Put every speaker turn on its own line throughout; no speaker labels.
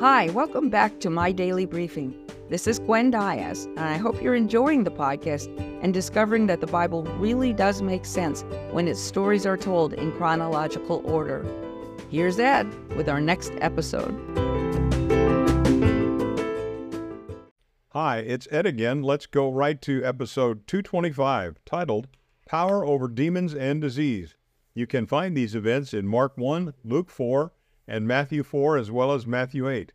Hi, welcome back to My Daily Briefing. This is Gwen Diaz, and I hope you're enjoying the podcast and discovering that the Bible really does make sense when its stories are told in chronological order. Here's Ed with our next episode.
Hi, it's Ed again. Let's go right to episode 225, titled Power Over Demons and Disease. You can find these events in Mark 1, Luke 4, and Matthew 4, as well as Matthew 8.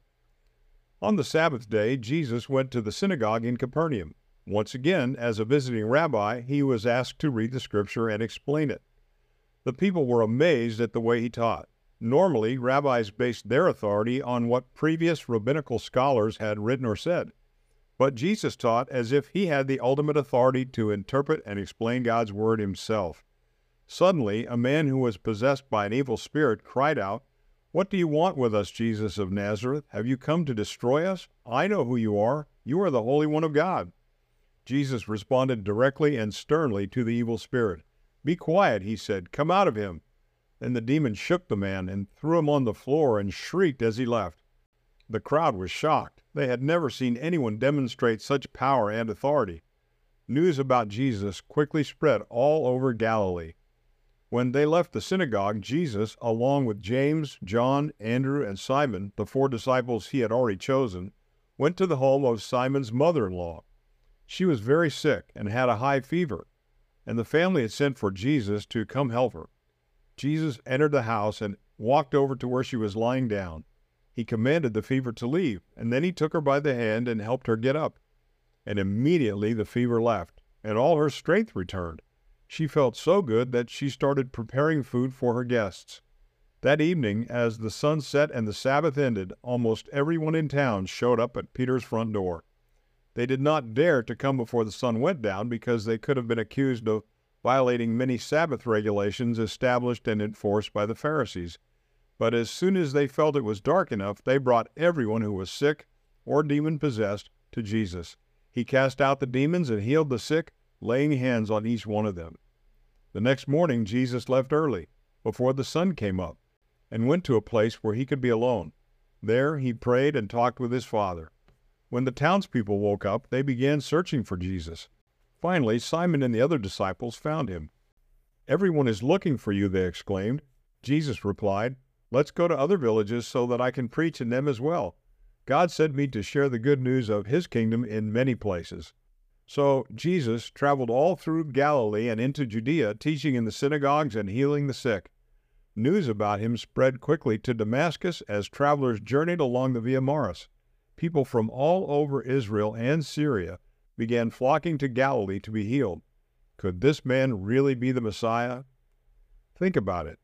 On the Sabbath day, Jesus went to the synagogue in Capernaum. Once again, as a visiting rabbi, he was asked to read the scripture and explain it. The people were amazed at the way he taught. Normally, rabbis based their authority on what previous rabbinical scholars had written or said. But Jesus taught as if he had the ultimate authority to interpret and explain God's word himself. Suddenly, a man who was possessed by an evil spirit cried out, What do you want with us, Jesus of Nazareth? Have you come to destroy us? I know who you are. You are the Holy One of God. Jesus responded directly and sternly to the evil spirit. Be quiet, he said. Come out of him. Then the demon shook the man and threw him on the floor and shrieked as he left. The crowd was shocked. They had never seen anyone demonstrate such power and authority. News about Jesus quickly spread all over Galilee. When they left the synagogue, Jesus, along with James, John, Andrew, and Simon, the four disciples he had already chosen, went to the home of Simon's mother in law. She was very sick and had a high fever, and the family had sent for Jesus to come help her. Jesus entered the house and walked over to where she was lying down. He commanded the fever to leave, and then he took her by the hand and helped her get up. And immediately the fever left, and all her strength returned. She felt so good that she started preparing food for her guests. That evening, as the sun set and the Sabbath ended, almost everyone in town showed up at Peter's front door. They did not dare to come before the sun went down because they could have been accused of violating many Sabbath regulations established and enforced by the Pharisees. But as soon as they felt it was dark enough, they brought everyone who was sick or demon possessed to Jesus. He cast out the demons and healed the sick, laying hands on each one of them. The next morning, Jesus left early, before the sun came up, and went to a place where he could be alone. There he prayed and talked with his Father. When the townspeople woke up, they began searching for Jesus. Finally, Simon and the other disciples found him. Everyone is looking for you, they exclaimed. Jesus replied, Let's go to other villages so that I can preach in them as well. God sent me to share the good news of His kingdom in many places. So Jesus traveled all through Galilee and into Judea, teaching in the synagogues and healing the sick. News about him spread quickly to Damascus as travelers journeyed along the Via Maris. People from all over Israel and Syria began flocking to Galilee to be healed. Could this man really be the Messiah? Think about it.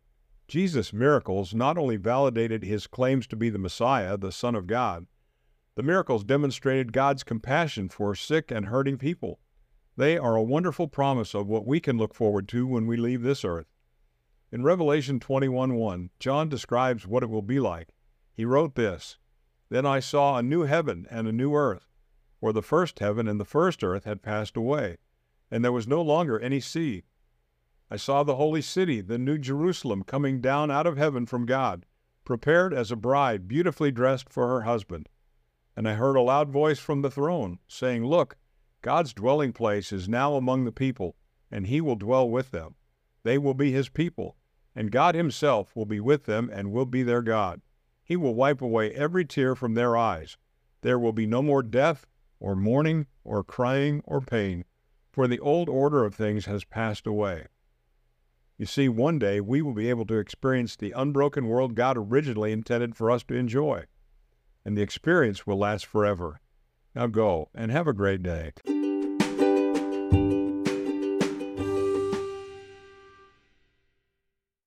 Jesus' miracles not only validated his claims to be the Messiah, the Son of God, the miracles demonstrated God's compassion for sick and hurting people. They are a wonderful promise of what we can look forward to when we leave this earth. In Revelation 21:1, John describes what it will be like. He wrote this Then I saw a new heaven and a new earth, for the first heaven and the first earth had passed away, and there was no longer any sea. I saw the holy city, the new Jerusalem, coming down out of heaven from God, prepared as a bride beautifully dressed for her husband. And I heard a loud voice from the throne, saying, Look, God's dwelling place is now among the people, and he will dwell with them. They will be his people, and God himself will be with them and will be their God. He will wipe away every tear from their eyes. There will be no more death, or mourning, or crying, or pain, for the old order of things has passed away. You see, one day we will be able to experience the unbroken world God originally intended for us to enjoy, and the experience will last forever. Now go and have a great day.